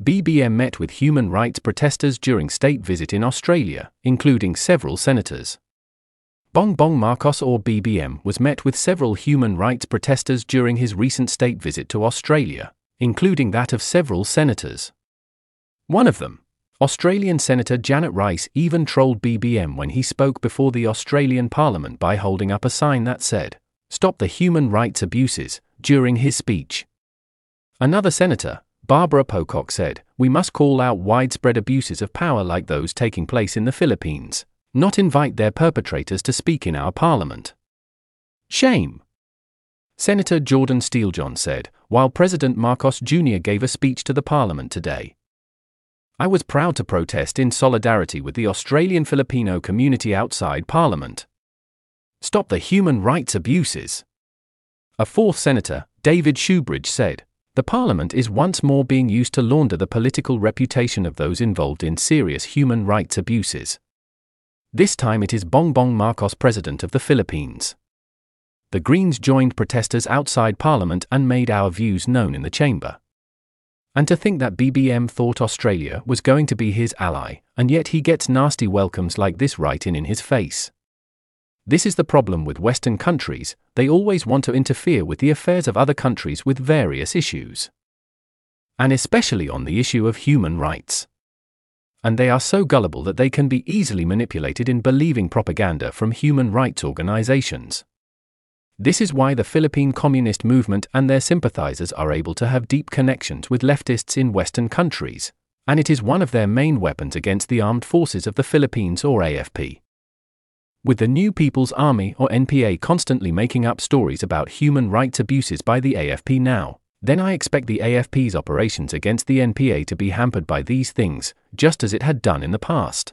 BBM met with human rights protesters during state visit in Australia, including several senators. Bongbong Marcos or BBM was met with several human rights protesters during his recent state visit to Australia, including that of several senators. One of them, Australian Senator Janet Rice, even trolled BBM when he spoke before the Australian Parliament by holding up a sign that said, Stop the human rights abuses, during his speech. Another senator, Barbara Pocock said, We must call out widespread abuses of power like those taking place in the Philippines, not invite their perpetrators to speak in our parliament. Shame. Senator Jordon Steele-John said, while President Marcos Jr. gave a speech to the parliament today. I was proud to protest in solidarity with the Australian Filipino community outside parliament. Stop the human rights abuses. A fourth senator, David Shoebridge, said, The parliament is once more being used to launder the political reputation of those involved in serious human rights abuses. This time it is Bongbong Marcos, president of the Philippines. The Greens joined protesters outside Parliament and made our views known in the chamber. And to think that BBM thought Australia was going to be his ally, and yet he gets nasty welcomes like this right in in his face. This is the problem with Western countries, they always want to interfere with the affairs of other countries with various issues. And especially on the issue of human rights and they are so gullible that they can be easily manipulated in believing propaganda from human rights organizations. This is why the Philippine Communist movement and their sympathizers are able to have deep connections with leftists in Western countries, and it is one of their main weapons against the armed forces of the Philippines or AFP. With the New People's Army or NPA constantly making up stories about human rights abuses by the AFP now, then I expect the AFP's operations against the NPA to be hampered by these things, just as it had done in the past.